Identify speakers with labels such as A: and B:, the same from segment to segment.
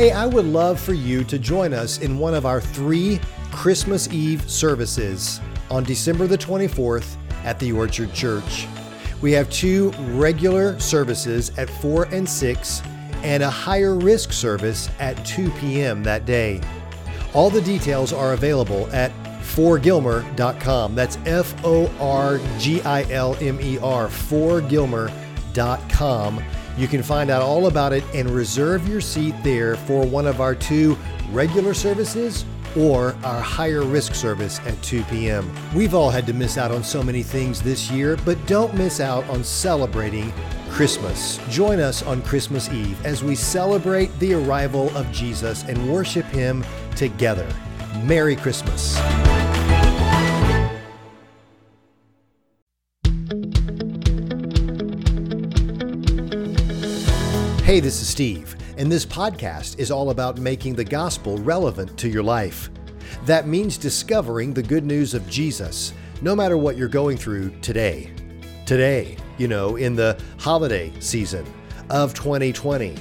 A: Hey, I would love for you to join us in one of our three Christmas Eve services on December the 24th at the Orchard Church. We have two regular services at 4 and 6 and a higher risk service at 2 p.m. that day. All the details are available at forgilmer.com. That's F O R G I L M E R, forgilmer.com. You can find out all about it and reserve your seat there for one of our two regular services or our higher risk service at 2 p.m. We've all had to miss out on so many things this year, but don't miss out on celebrating Christmas. Join us on Christmas Eve as we celebrate the arrival of Jesus and worship Him together. Merry Christmas. Hey, this is Steve, and this podcast is all about making the gospel relevant to your life. That means discovering the good news of Jesus, no matter what you're going through today. Today, you know, in the holiday season of 2020,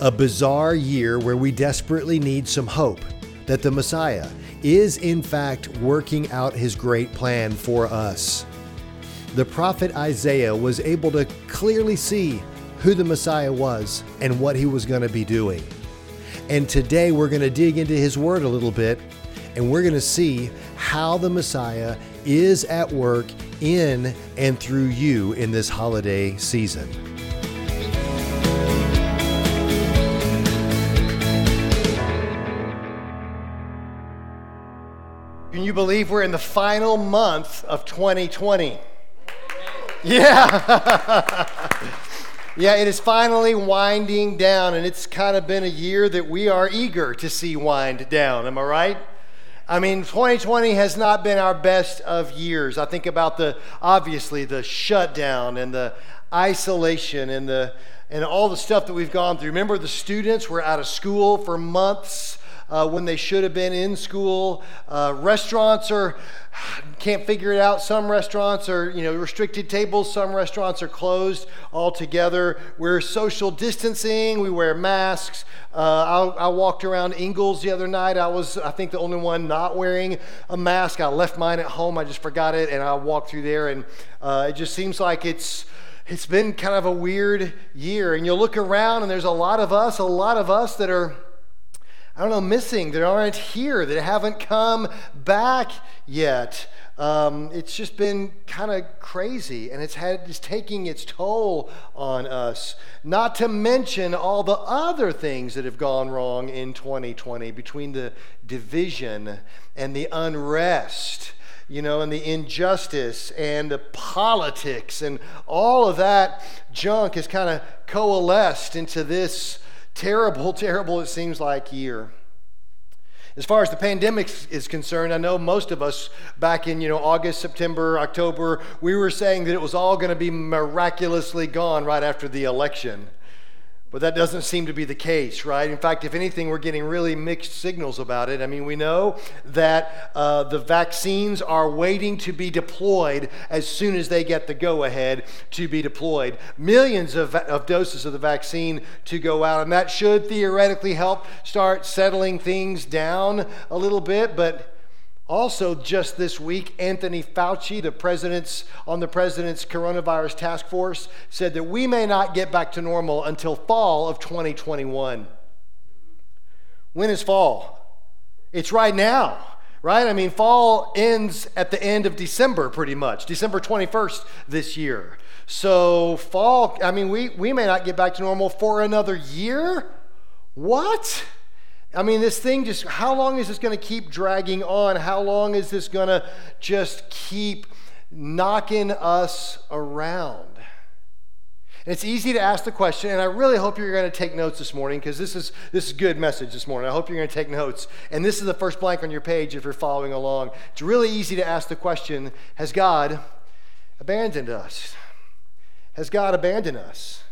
A: a bizarre year where we desperately need some hope that the Messiah is, in fact, working out his great plan for us. The prophet Isaiah was able to clearly see who the Messiah was and what he was going to be doing. And today we're going to dig into his word a little bit and we're going to see how the Messiah is at work in and through you in this holiday season. Can you believe we're in the final month of 2020? Yeah. Yeah, it is finally winding down, and it's kind of been a year that we are eager to see wind down. Am I right? I mean, 2020 has not been our best of years. I think about the obviously the shutdown and the isolation and the and all the stuff that we've gone through. Remember, the students were out of school for months uh, when they should have been in school. Uh, restaurants are can't figure it out. Some restaurants are, you know, restricted tables. Some restaurants are closed altogether. We're social distancing. We wear masks. Uh, I, I, walked around Ingles the other night. I was, I think, the only one not wearing a mask. I left mine at home. I just forgot it, and I walked through there, and uh, it just seems like it's it's been kind of a weird year. And you'll look around, and there's a lot of us, a lot of us that are I don't know, missing, that aren't here, that haven't come back yet. Um, it's just been kind of crazy and it's had it's taking its toll on us. Not to mention all the other things that have gone wrong in 2020 between the division and the unrest you know and the injustice and the politics and all of that junk has kind of coalesced into this terrible, terrible, it seems like, year. As far as the pandemic is concerned, I know most of us back in you know August, September, October, we were saying that it was all going to be miraculously gone right after the election. But that doesn't seem to be the case, right? In fact, if anything, we're getting really mixed signals about it. I mean, we know that uh, the vaccines are waiting to be deployed as soon as they get the go ahead to be deployed. Millions of, of doses of the vaccine to go out, and that should theoretically help start settling things down a little bit, but also, just this week, Anthony Fauci, the president's on the president's coronavirus task force, said that we may not get back to normal until fall of 2021. When is fall? It's right now, right? I mean, fall ends at the end of December, pretty much, December 21st this year. So, fall, I mean, we, we may not get back to normal for another year. What? I mean, this thing just, how long is this going to keep dragging on? How long is this going to just keep knocking us around? And it's easy to ask the question, and I really hope you're going to take notes this morning because this is this is good message this morning. I hope you're going to take notes. And this is the first blank on your page if you're following along. It's really easy to ask the question: Has God abandoned us? Has God abandoned us?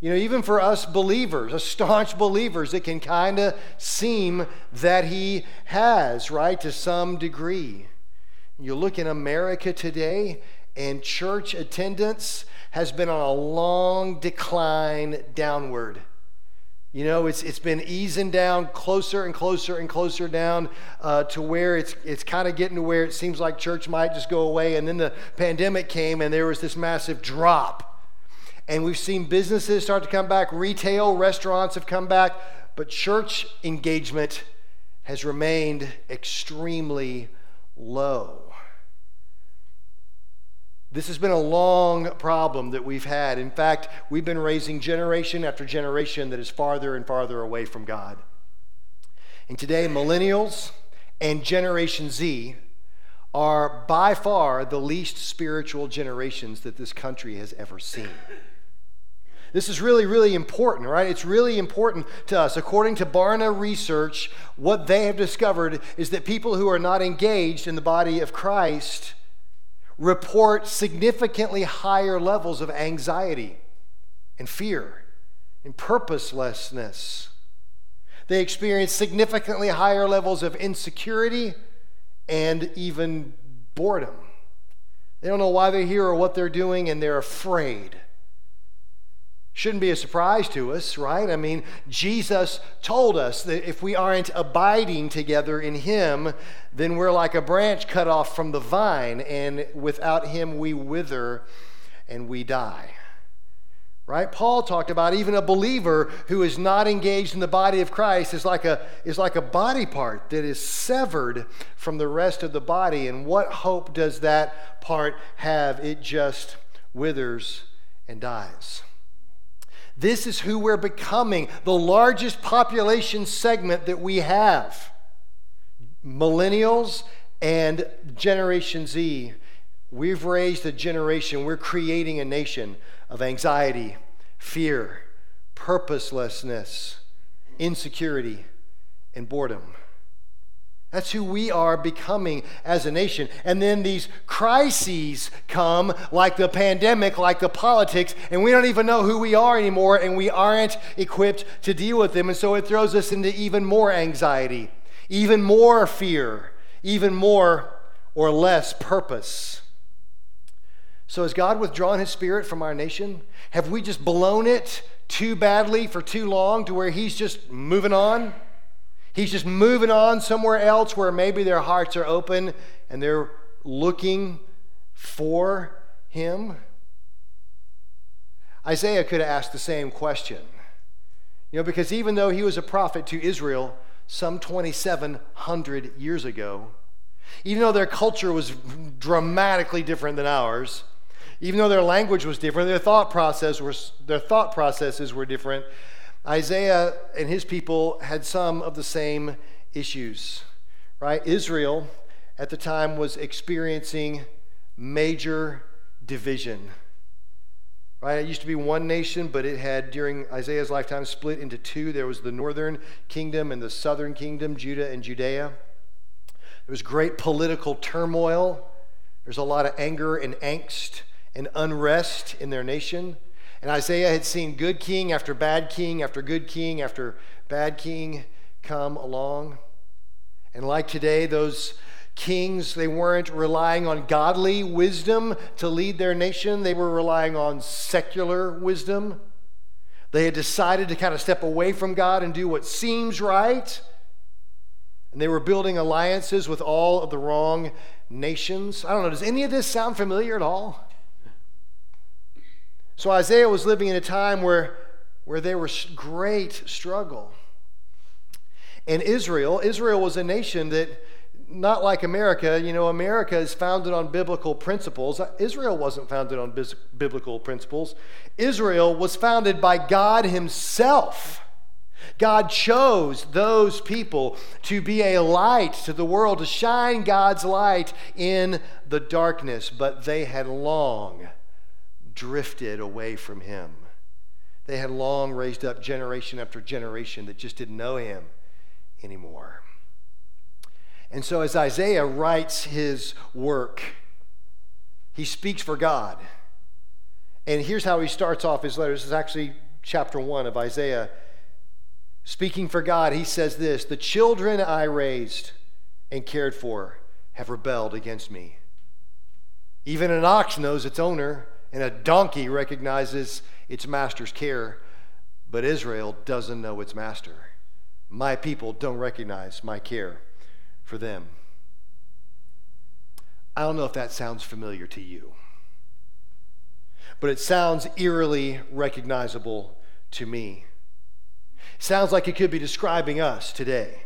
A: You know, even for us believers, us staunch believers, it can kind of seem that he has, right, to some degree. You look in America today, and church attendance has been on a long decline downward. You know, it's, it's been easing down closer and closer and closer down uh, to where it's, it's kind of getting to where it seems like church might just go away. And then the pandemic came and there was this massive drop. And we've seen businesses start to come back, retail, restaurants have come back, but church engagement has remained extremely low. This has been a long problem that we've had. In fact, we've been raising generation after generation that is farther and farther away from God. And today, millennials and Generation Z are by far the least spiritual generations that this country has ever seen. This is really, really important, right? It's really important to us. According to Barna Research, what they have discovered is that people who are not engaged in the body of Christ report significantly higher levels of anxiety and fear and purposelessness. They experience significantly higher levels of insecurity and even boredom. They don't know why they're here or what they're doing, and they're afraid. Shouldn't be a surprise to us, right? I mean, Jesus told us that if we aren't abiding together in Him, then we're like a branch cut off from the vine, and without Him we wither and we die. Right? Paul talked about even a believer who is not engaged in the body of Christ is like a, is like a body part that is severed from the rest of the body. And what hope does that part have? It just withers and dies. This is who we're becoming, the largest population segment that we have. Millennials and Generation Z. We've raised a generation, we're creating a nation of anxiety, fear, purposelessness, insecurity, and boredom. That's who we are becoming as a nation. And then these crises come, like the pandemic, like the politics, and we don't even know who we are anymore, and we aren't equipped to deal with them. And so it throws us into even more anxiety, even more fear, even more or less purpose. So, has God withdrawn his spirit from our nation? Have we just blown it too badly for too long to where he's just moving on? He's just moving on somewhere else where maybe their hearts are open and they're looking for him. Isaiah could have asked the same question. You know, because even though he was a prophet to Israel some 2,700 years ago, even though their culture was dramatically different than ours, even though their language was different, their thought process was, their thought processes were different, Isaiah and his people had some of the same issues, right? Israel at the time was experiencing major division. Right? It used to be one nation, but it had, during Isaiah's lifetime, split into two. There was the northern kingdom and the southern kingdom, Judah and Judea. There was great political turmoil. There's a lot of anger and angst and unrest in their nation. And Isaiah had seen good king after bad king after good king after bad king come along. And like today, those kings, they weren't relying on godly wisdom to lead their nation, they were relying on secular wisdom. They had decided to kind of step away from God and do what seems right. And they were building alliances with all of the wrong nations. I don't know, does any of this sound familiar at all? So Isaiah was living in a time where, where there was great struggle. And Israel, Israel was a nation that, not like America, you know, America is founded on biblical principles. Israel wasn't founded on biblical principles. Israel was founded by God Himself. God chose those people to be a light to the world, to shine God's light in the darkness, but they had long drifted away from him. They had long raised up generation after generation that just didn't know him anymore. And so, as Isaiah writes his work, he speaks for God. And here's how he starts off his letter. This is actually chapter one of Isaiah. Speaking for God, he says this The children I raised and cared for have rebelled against me. Even an ox knows its owner, and a donkey recognizes its master's care, but Israel doesn't know its master. My people don't recognize my care for them. I don't know if that sounds familiar to you, but it sounds eerily recognizable to me. Sounds like it could be describing us today.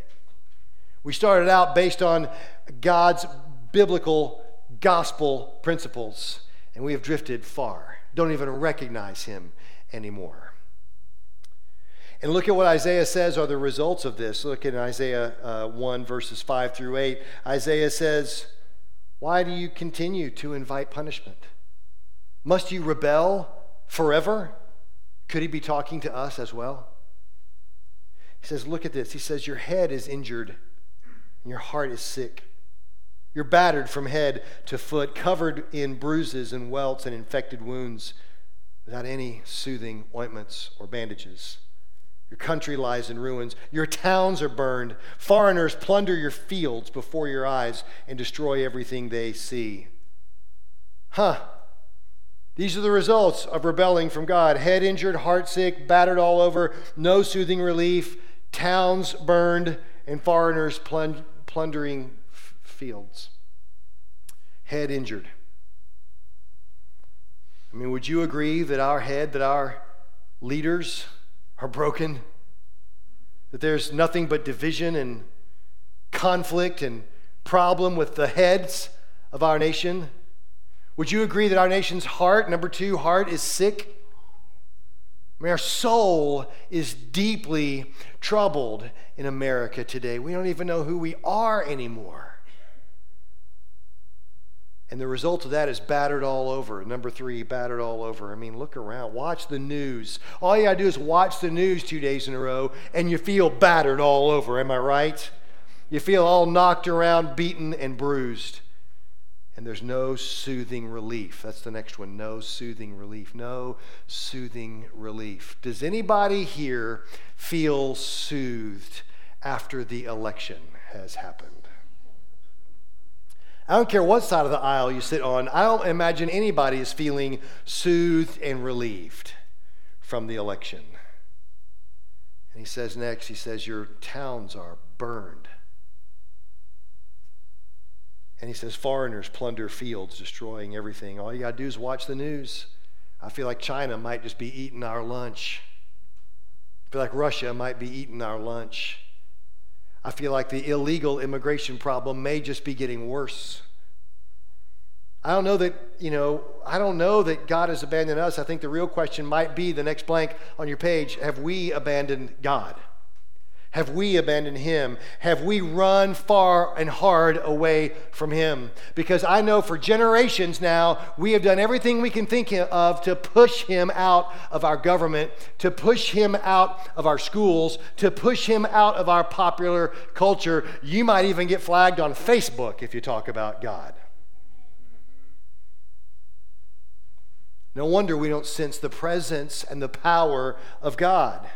A: We started out based on God's biblical gospel principles, and we have drifted far. Don't even recognize Him anymore. And look at what Isaiah says are the results of this. Look at Isaiah uh, 1, verses 5 through 8. Isaiah says, Why do you continue to invite punishment? Must you rebel forever? Could he be talking to us as well? He says, Look at this. He says, Your head is injured and your heart is sick. You're battered from head to foot, covered in bruises and welts and infected wounds, without any soothing ointments or bandages. Your country lies in ruins. Your towns are burned. Foreigners plunder your fields before your eyes and destroy everything they see. Huh. These are the results of rebelling from God head injured, heart sick, battered all over, no soothing relief, towns burned, and foreigners plundering f- fields. Head injured. I mean, would you agree that our head, that our leaders are broken? That there's nothing but division and conflict and problem with the heads of our nation? Would you agree that our nation's heart, number two, heart, is sick? I mean, our soul is deeply troubled in America today. We don't even know who we are anymore. And the result of that is battered all over. Number three, battered all over. I mean, look around, watch the news. All you gotta do is watch the news two days in a row, and you feel battered all over. Am I right? You feel all knocked around, beaten, and bruised and there's no soothing relief. That's the next one. No soothing relief. No soothing relief. Does anybody here feel soothed after the election has happened? I don't care what side of the aisle you sit on, I don't imagine anybody is feeling soothed and relieved from the election. And he says next, he says, Your towns are burned and he says, Foreigners plunder fields, destroying everything. All you got to do is watch the news. I feel like China might just be eating our lunch. I feel like Russia might be eating our lunch. I feel like the illegal immigration problem may just be getting worse. I don't know that, you know, I don't know that God has abandoned us. I think the real question might be the next blank on your page have we abandoned God? Have we abandoned him? Have we run far and hard away from him? Because I know for generations now, we have done everything we can think of to push him out of our government, to push him out of our schools, to push him out of our popular culture. You might even get flagged on Facebook if you talk about God. No wonder we don't sense the presence and the power of God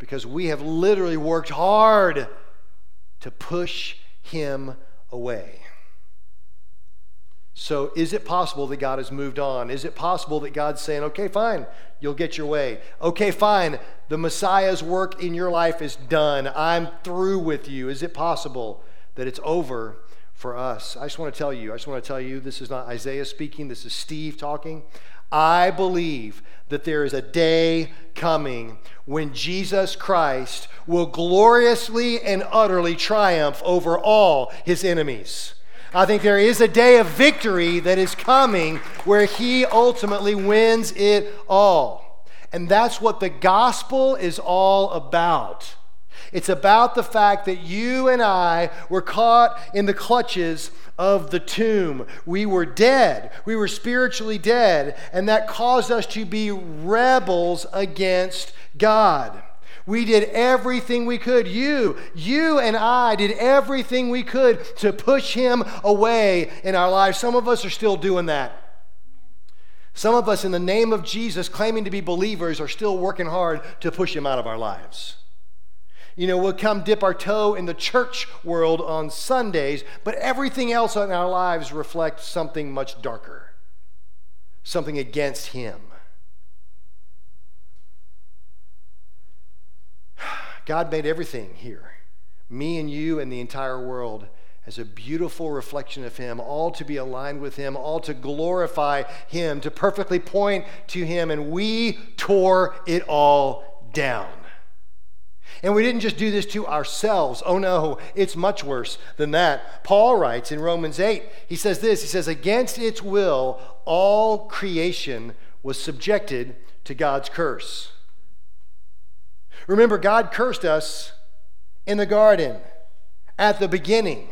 A: because we have literally worked hard to push him away. So, is it possible that God has moved on? Is it possible that God's saying, okay, fine, you'll get your way? Okay, fine, the Messiah's work in your life is done. I'm through with you. Is it possible that it's over for us? I just want to tell you, I just want to tell you, this is not Isaiah speaking, this is Steve talking. I believe that there is a day coming when Jesus Christ will gloriously and utterly triumph over all his enemies. I think there is a day of victory that is coming where he ultimately wins it all. And that's what the gospel is all about. It's about the fact that you and I were caught in the clutches of the tomb. We were dead. We were spiritually dead, and that caused us to be rebels against God. We did everything we could. You, you and I did everything we could to push him away in our lives. Some of us are still doing that. Some of us, in the name of Jesus, claiming to be believers, are still working hard to push him out of our lives. You know, we'll come dip our toe in the church world on Sundays, but everything else in our lives reflects something much darker, something against Him. God made everything here, me and you and the entire world, as a beautiful reflection of Him, all to be aligned with Him, all to glorify Him, to perfectly point to Him, and we tore it all down. And we didn't just do this to ourselves. Oh no, it's much worse than that. Paul writes in Romans 8, he says this He says, Against its will, all creation was subjected to God's curse. Remember, God cursed us in the garden at the beginning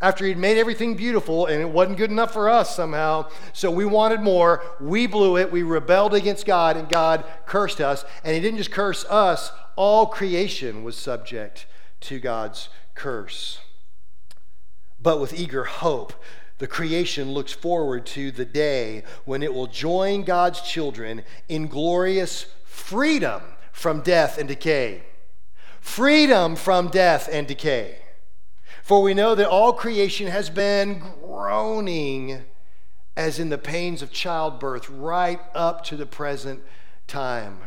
A: after he'd made everything beautiful and it wasn't good enough for us somehow. So we wanted more. We blew it. We rebelled against God and God cursed us. And he didn't just curse us, all creation was subject to God's curse. But with eager hope, the creation looks forward to the day when it will join God's children in glorious freedom from death and decay. Freedom from death and decay. For we know that all creation has been groaning as in the pains of childbirth right up to the present time.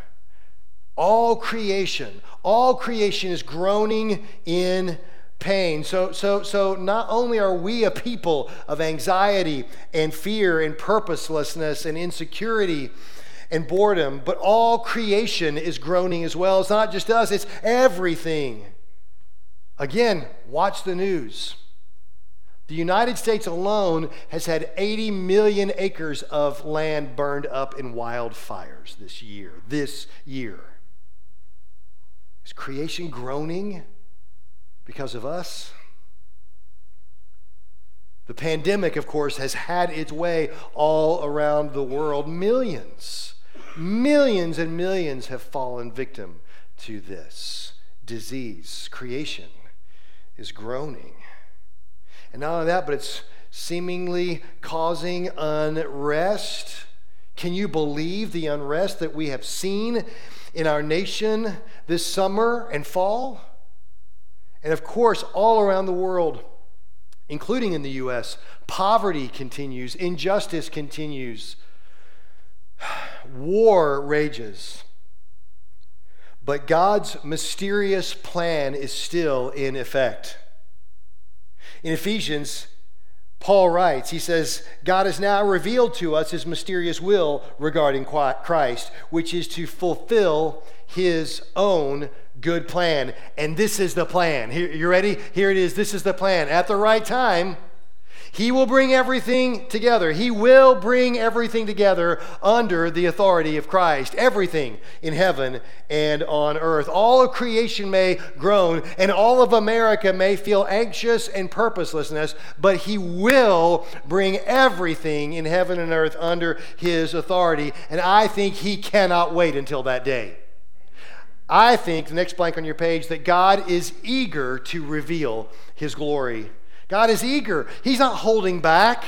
A: All creation, all creation is groaning in pain. So, so, so not only are we a people of anxiety and fear and purposelessness and insecurity and boredom, but all creation is groaning as well. It's not just us, it's everything. Again, watch the news. The United States alone has had 80 million acres of land burned up in wildfires this year. This year. Is creation groaning? because of us. The pandemic, of course, has had its way all around the world. Millions, millions and millions have fallen victim to this disease. Creation is groaning. And not only that, but it's seemingly causing unrest. Can you believe the unrest that we have seen in our nation this summer and fall? And of course, all around the world, including in the U.S., poverty continues, injustice continues, war rages. But God's mysterious plan is still in effect. In Ephesians, Paul writes, he says, God has now revealed to us his mysterious will regarding Christ, which is to fulfill his own good plan. And this is the plan. Here, you ready? Here it is. This is the plan. At the right time, he will bring everything together. He will bring everything together under the authority of Christ. Everything in heaven and on earth. All of creation may groan, and all of America may feel anxious and purposelessness, but He will bring everything in heaven and earth under His authority. And I think He cannot wait until that day. I think, the next blank on your page, that God is eager to reveal his glory. God is eager. He's not holding back.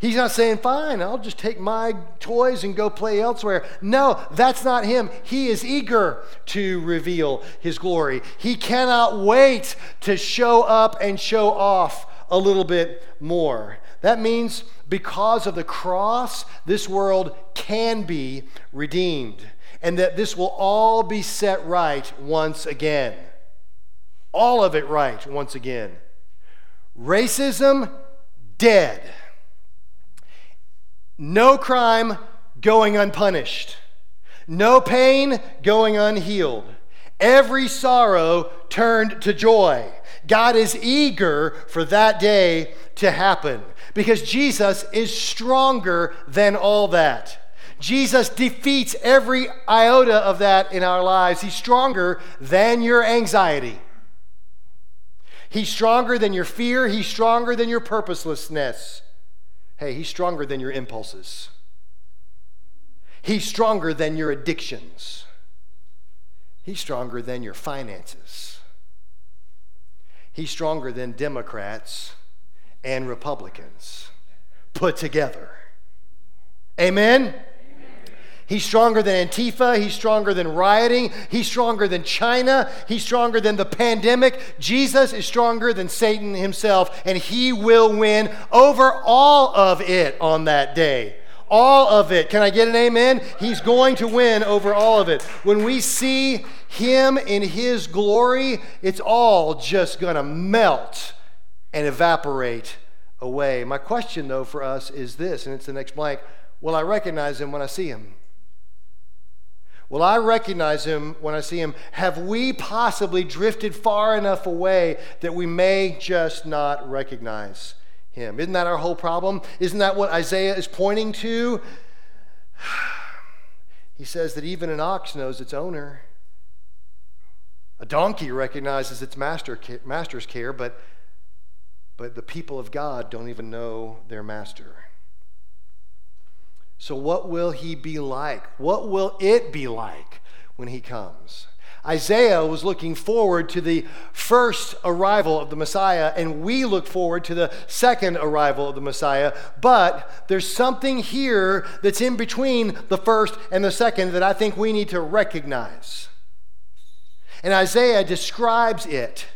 A: He's not saying, fine, I'll just take my toys and go play elsewhere. No, that's not him. He is eager to reveal his glory. He cannot wait to show up and show off a little bit more. That means because of the cross, this world can be redeemed and that this will all be set right once again. All of it right once again. Racism, dead. No crime going unpunished. No pain going unhealed. Every sorrow turned to joy. God is eager for that day to happen because Jesus is stronger than all that. Jesus defeats every iota of that in our lives. He's stronger than your anxiety. He's stronger than your fear. He's stronger than your purposelessness. Hey, he's stronger than your impulses. He's stronger than your addictions. He's stronger than your finances. He's stronger than Democrats and Republicans put together. Amen? He's stronger than Antifa. He's stronger than rioting. He's stronger than China. He's stronger than the pandemic. Jesus is stronger than Satan himself, and he will win over all of it on that day. all of it. Can I get an amen? He's going to win over all of it. When we see him in his glory, it's all just going to melt and evaporate away. My question, though, for us is this, and it's the next blank Will I recognize him when I see him? Will I recognize him when I see him? Have we possibly drifted far enough away that we may just not recognize him? Isn't that our whole problem? Isn't that what Isaiah is pointing to? He says that even an ox knows its owner. A donkey recognizes its master, master's care, but, but the people of God don't even know their master. So, what will he be like? What will it be like when he comes? Isaiah was looking forward to the first arrival of the Messiah, and we look forward to the second arrival of the Messiah. But there's something here that's in between the first and the second that I think we need to recognize. And Isaiah describes it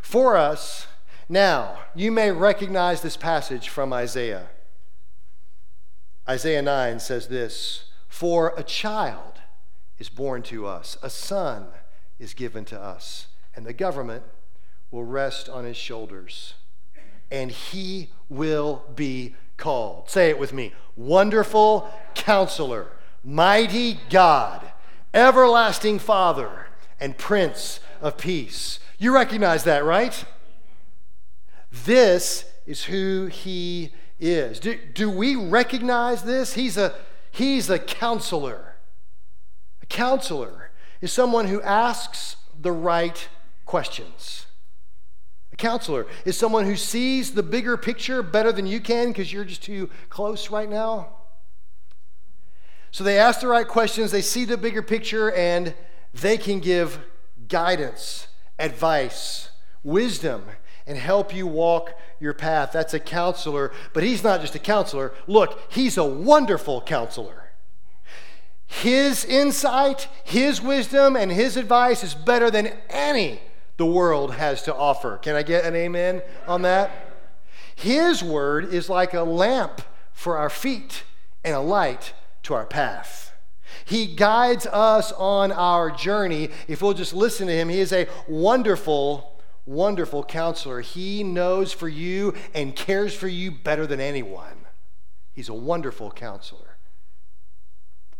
A: for us. Now, you may recognize this passage from Isaiah. Isaiah 9 says this For a child is born to us, a son is given to us, and the government will rest on his shoulders, and he will be called. Say it with me Wonderful Counselor, Mighty God, Everlasting Father, and Prince of Peace. You recognize that, right? This is who he is. Do, do we recognize this? He's a, he's a counselor. A counselor is someone who asks the right questions. A counselor is someone who sees the bigger picture better than you can because you're just too close right now. So they ask the right questions, they see the bigger picture, and they can give guidance, advice, wisdom, and help you walk your path. That's a counselor, but he's not just a counselor. Look, he's a wonderful counselor. His insight, his wisdom, and his advice is better than any the world has to offer. Can I get an amen on that? His word is like a lamp for our feet and a light to our path. He guides us on our journey. If we'll just listen to him, he is a wonderful wonderful counselor. He knows for you and cares for you better than anyone. He's a wonderful counselor.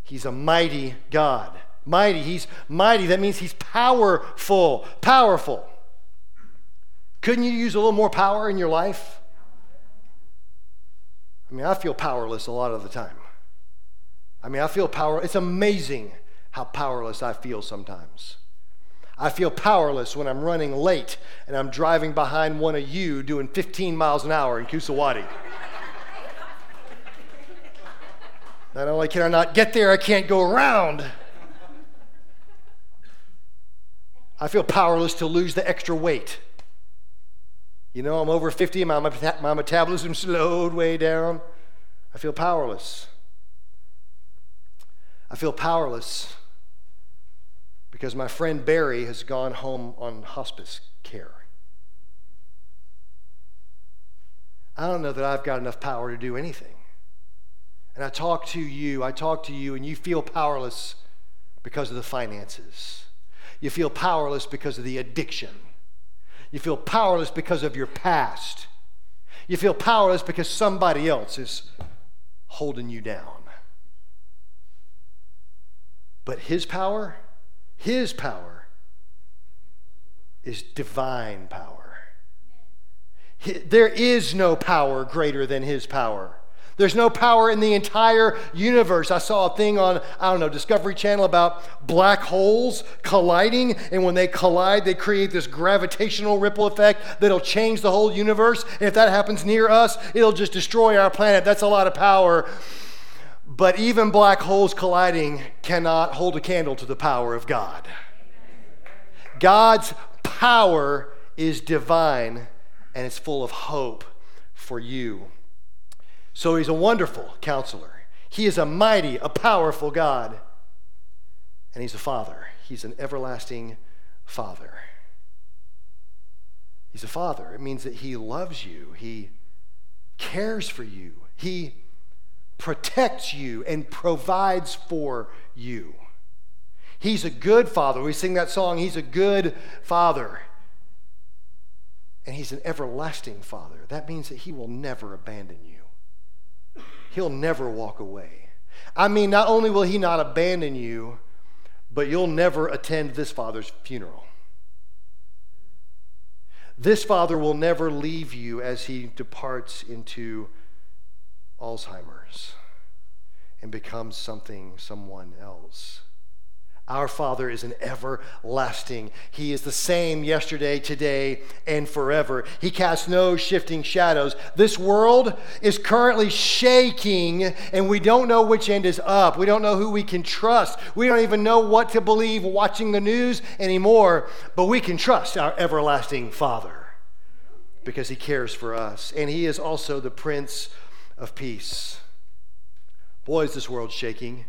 A: He's a mighty God. Mighty. He's mighty. That means he's powerful. Powerful. Couldn't you use a little more power in your life? I mean, I feel powerless a lot of the time. I mean, I feel power. It's amazing how powerless I feel sometimes. I feel powerless when I'm running late and I'm driving behind one of you doing 15 miles an hour in Coosawattee. not only can I not get there, I can't go around. I feel powerless to lose the extra weight. You know, I'm over 50, my, my metabolism slowed way down. I feel powerless. I feel powerless because my friend Barry has gone home on hospice care. I don't know that I've got enough power to do anything. And I talk to you, I talk to you, and you feel powerless because of the finances. You feel powerless because of the addiction. You feel powerless because of your past. You feel powerless because somebody else is holding you down. But His power, his power is divine power. There is no power greater than His power. There's no power in the entire universe. I saw a thing on, I don't know, Discovery Channel about black holes colliding, and when they collide, they create this gravitational ripple effect that'll change the whole universe. And if that happens near us, it'll just destroy our planet. That's a lot of power. But even black holes colliding cannot hold a candle to the power of God. God's power is divine and it's full of hope for you. So he's a wonderful counselor. He is a mighty, a powerful God. And he's a father. He's an everlasting father. He's a father. It means that he loves you, he cares for you, he protects you and provides for you. He's a good father. We sing that song, He's a good father. And He's an everlasting father. That means that He will never abandon you, He'll never walk away. I mean, not only will He not abandon you, but you'll never attend this father's funeral. This father will never leave you as he departs into Alzheimer's and becomes something, someone else. Our Father is an everlasting. He is the same yesterday, today, and forever. He casts no shifting shadows. This world is currently shaking, and we don't know which end is up. We don't know who we can trust. We don't even know what to believe watching the news anymore, but we can trust our everlasting Father because He cares for us. And He is also the Prince of Peace. Boy, is this world shaking.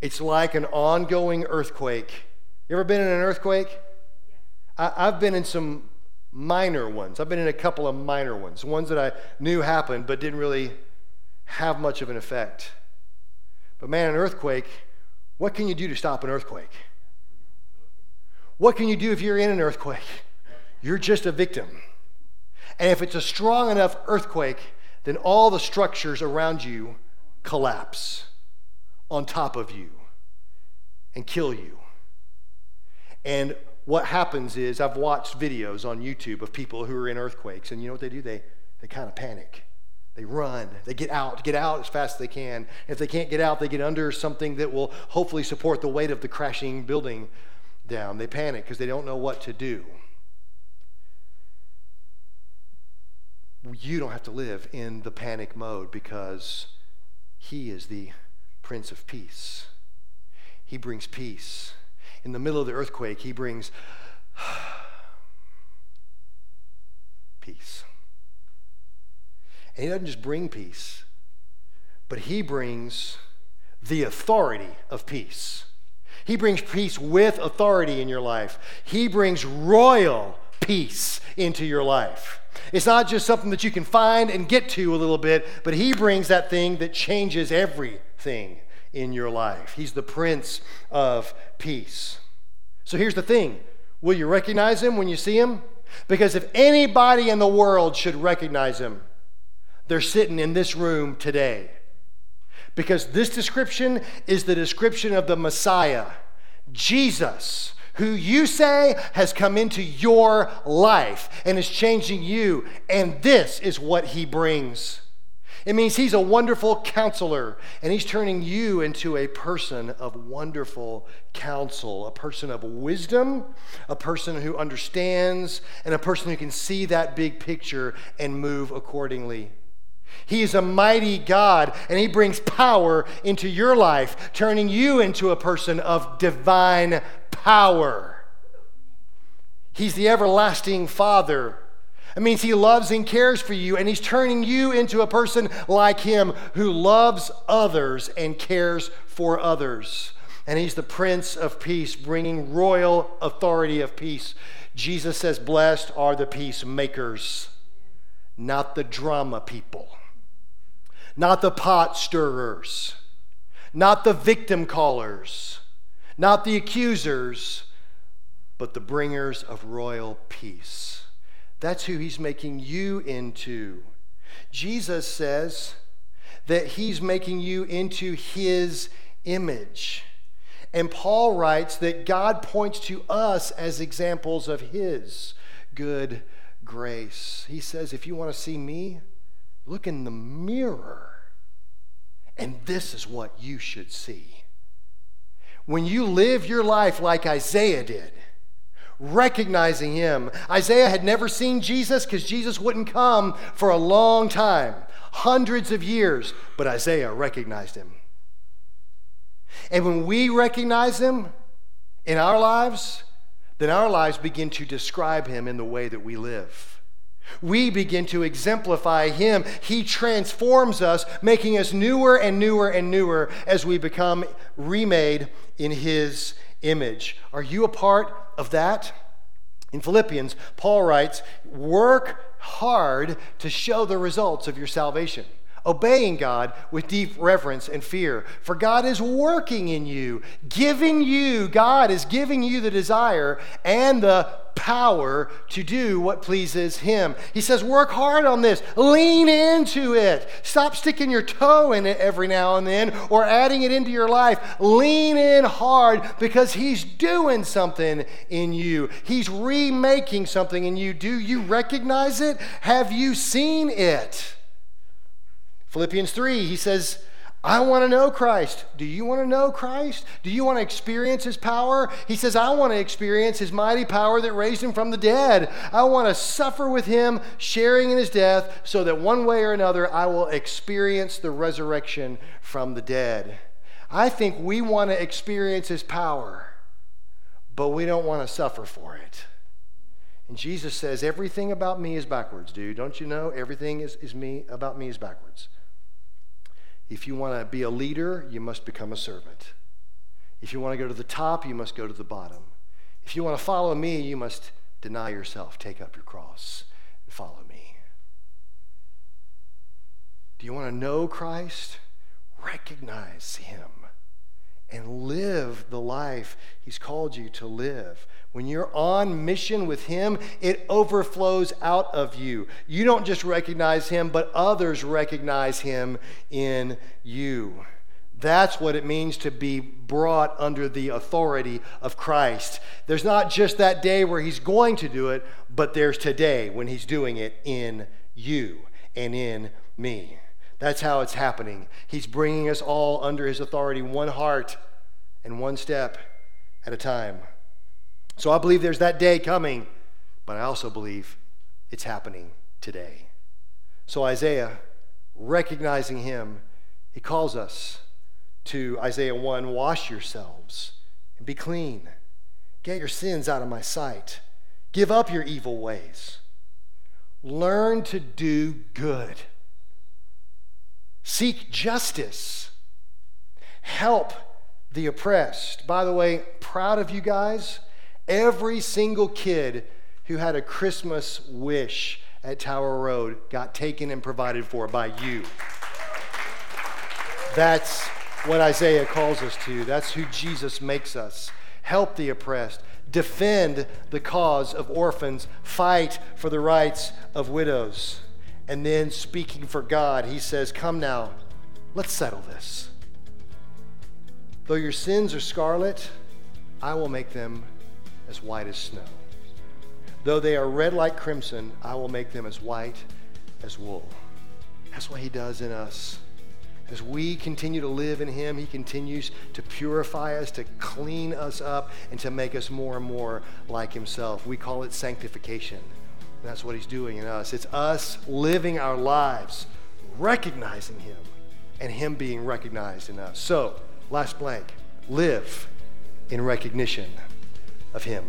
A: It's like an ongoing earthquake. You ever been in an earthquake? I, have been in some minor ones. I've been in a couple of minor ones, ones that I knew happened but didn't really have much of an effect. But man, an earthquake, what can you do to stop an earthquake? What can you do if you're in an earthquake? You're just a victim. And if it's a strong enough earthquake, then all the structures around you collapse on top of you and kill you. And what happens is, I've watched videos on YouTube of people who are in earthquakes, and you know what they do? They, they kind of panic. They run. They get out, get out as fast as they can. If they can't get out, they get under something that will hopefully support the weight of the crashing building down. They panic because they don't know what to do. You don't have to live in the panic mode because He is the Prince of Peace. He brings peace. In the middle of the earthquake, He brings peace. And He doesn't just bring peace, but He brings the authority of peace. He brings peace with authority in your life. He brings royal peace into your life. It's not just something that you can find and get to a little bit, but He brings that thing that changes everything in your life. He's the Prince of Peace. So here's the thing will you recognize Him when you see Him? Because if anybody in the world should recognize Him, they're sitting in this room today. Because this description is the description of the Messiah, Jesus who you say has come into your life and is changing you. And this is what he brings. It means he's a wonderful counselor, and he's turning you into a person of wonderful counsel, a person of wisdom, a person who understands, and a person who can see that big picture and move accordingly. He is a mighty God, and He brings power into your life, turning you into a person of divine power. He's the everlasting Father. It means He loves and cares for you, and He's turning you into a person like Him who loves others and cares for others. And He's the Prince of Peace, bringing royal authority of peace. Jesus says, Blessed are the peacemakers, not the drama people, not the pot stirrers, not the victim callers not the accusers, but the bringers of royal peace. That's who he's making you into. Jesus says that he's making you into his image. And Paul writes that God points to us as examples of his good grace. He says, if you want to see me, look in the mirror, and this is what you should see. When you live your life like Isaiah did, recognizing him. Isaiah had never seen Jesus because Jesus wouldn't come for a long time, hundreds of years, but Isaiah recognized him. And when we recognize him in our lives, then our lives begin to describe him in the way that we live. We begin to exemplify Him. He transforms us, making us newer and newer and newer as we become remade in His image. Are you a part of that? In Philippians, Paul writes, Work hard to show the results of your salvation. Obeying God with deep reverence and fear. For God is working in you, giving you, God is giving you the desire and the power to do what pleases Him. He says, work hard on this, lean into it. Stop sticking your toe in it every now and then or adding it into your life. Lean in hard because He's doing something in you, He's remaking something in you. Do you recognize it? Have you seen it? Philippians 3, he says, I want to know Christ. Do you want to know Christ? Do you want to experience his power? He says, I want to experience his mighty power that raised him from the dead. I want to suffer with him, sharing in his death, so that one way or another I will experience the resurrection from the dead. I think we want to experience his power, but we don't want to suffer for it. And Jesus says, Everything about me is backwards, dude. Don't you know? Everything is, is me about me is backwards. If you want to be a leader, you must become a servant. If you want to go to the top, you must go to the bottom. If you want to follow me, you must deny yourself, take up your cross, and follow me. Do you want to know Christ? Recognize him and live the life he's called you to live. When you're on mission with Him, it overflows out of you. You don't just recognize Him, but others recognize Him in you. That's what it means to be brought under the authority of Christ. There's not just that day where He's going to do it, but there's today when He's doing it in you and in me. That's how it's happening. He's bringing us all under His authority, one heart and one step at a time. So I believe there's that day coming, but I also believe it's happening today. So Isaiah, recognizing him, he calls us to Isaiah 1 wash yourselves and be clean. Get your sins out of my sight. Give up your evil ways. Learn to do good. Seek justice. Help the oppressed. By the way, proud of you guys Every single kid who had a Christmas wish at Tower Road got taken and provided for by you. That's what Isaiah calls us to. That's who Jesus makes us. Help the oppressed, defend the cause of orphans, fight for the rights of widows. And then, speaking for God, he says, Come now, let's settle this. Though your sins are scarlet, I will make them as white as snow. Though they are red like crimson, I will make them as white as wool. That's what he does in us. As we continue to live in him, he continues to purify us, to clean us up, and to make us more and more like himself. We call it sanctification. And that's what He's doing in us. It's us living our lives, recognizing Him, and Him being recognized in us. So, last blank live in recognition of Him.